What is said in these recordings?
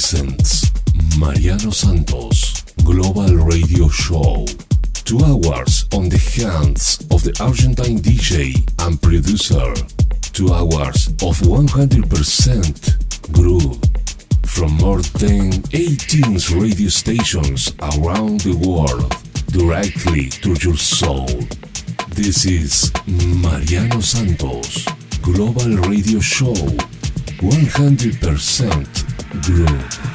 Presents Mariano Santos Global Radio Show. Two hours on the hands of the Argentine DJ and producer. Two hours of 100% groove from more than 18 radio stations around the world directly to your soul. This is Mariano Santos Global Radio Show 100% Groove.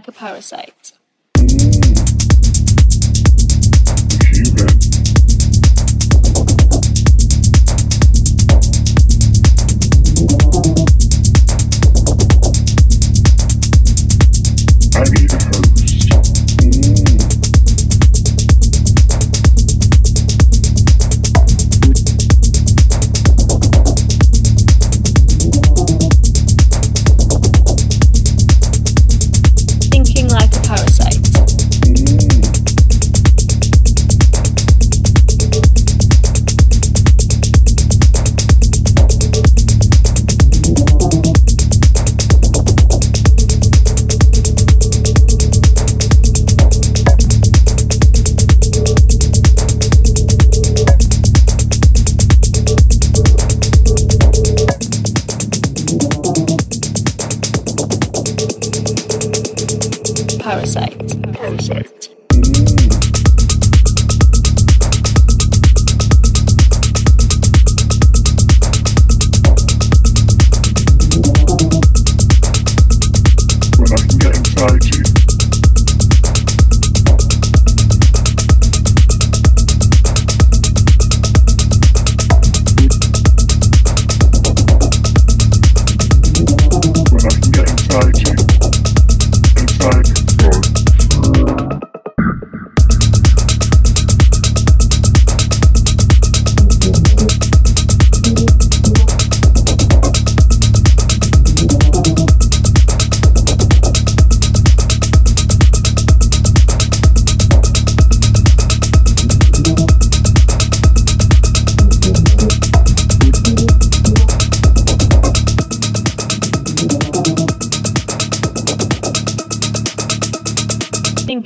Like a parasite.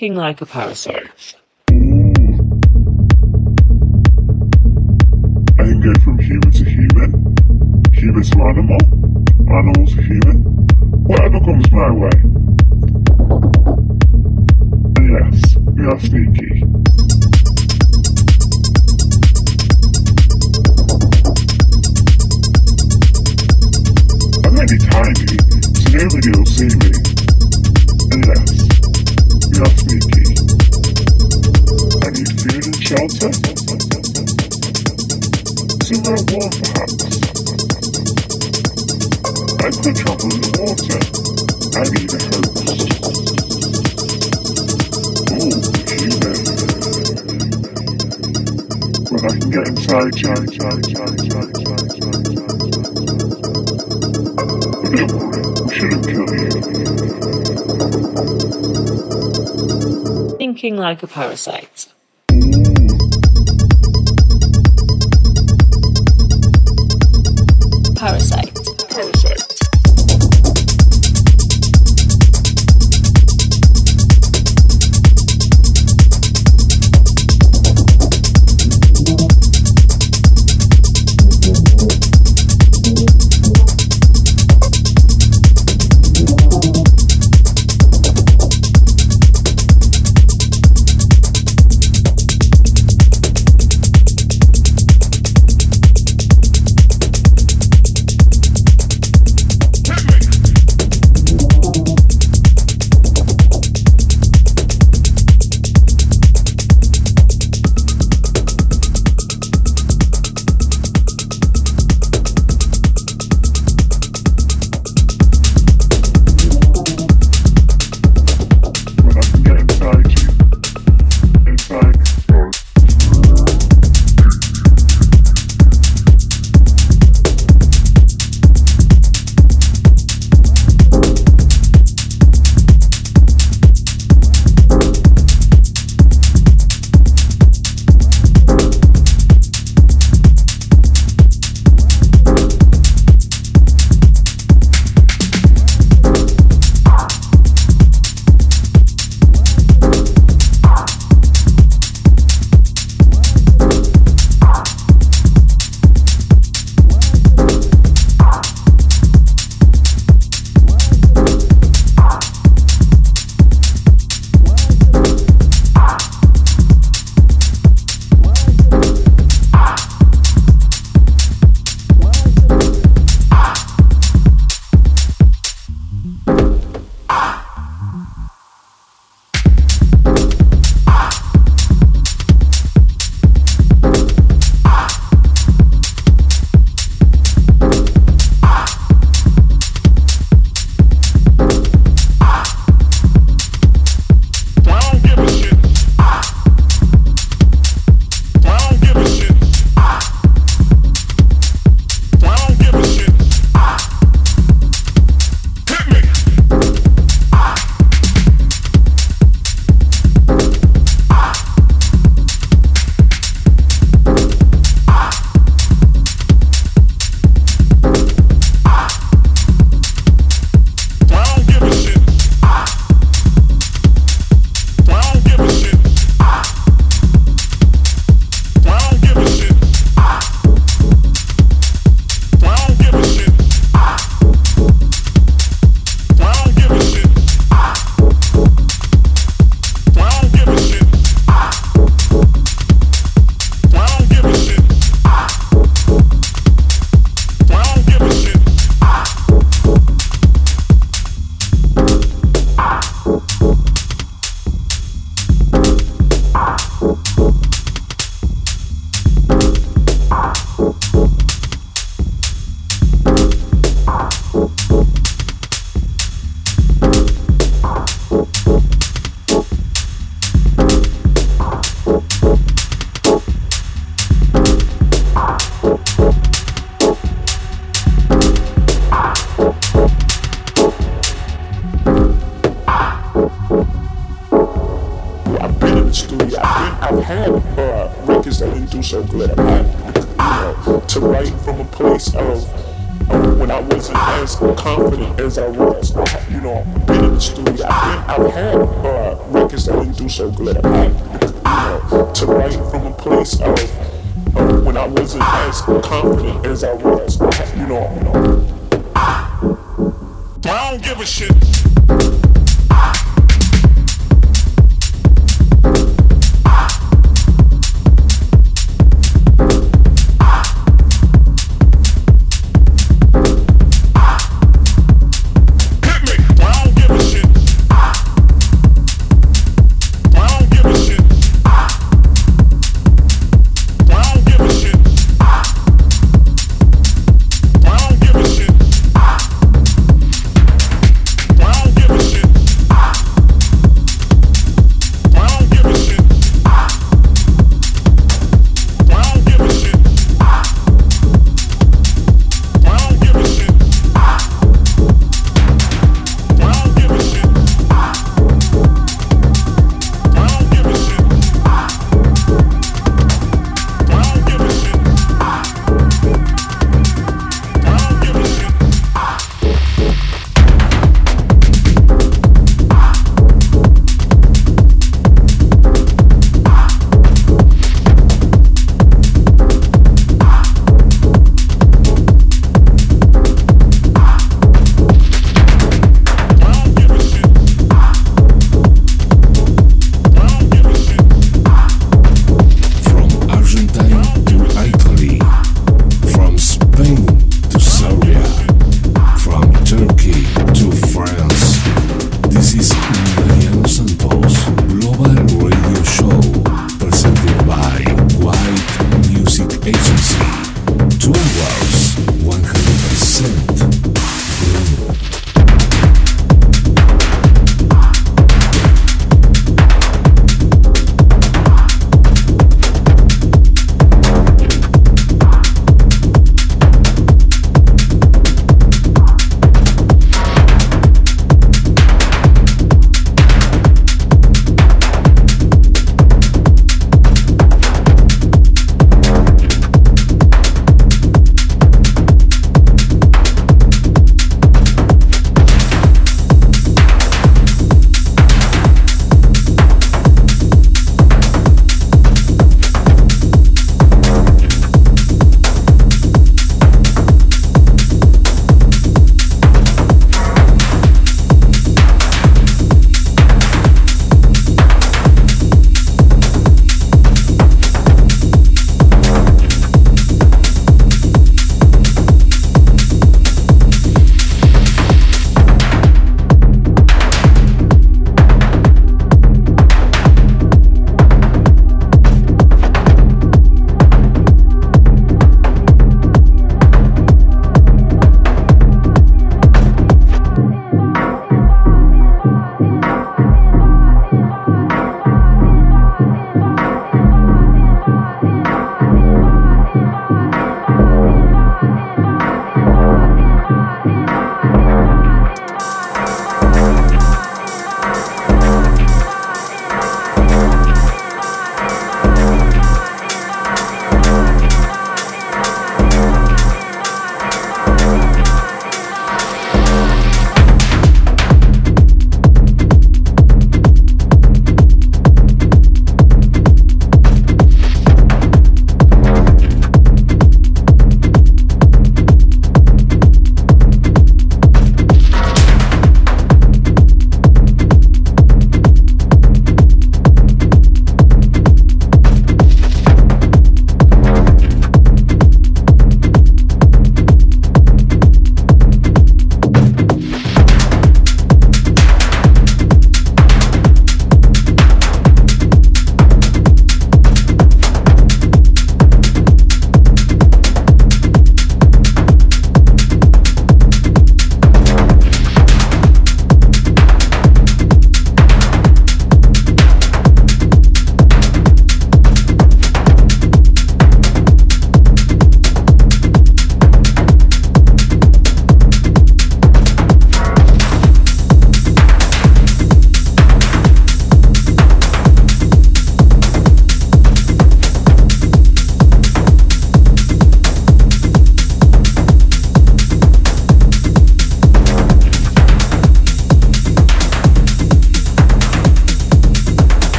Thinking like a parasite. Like a parasite.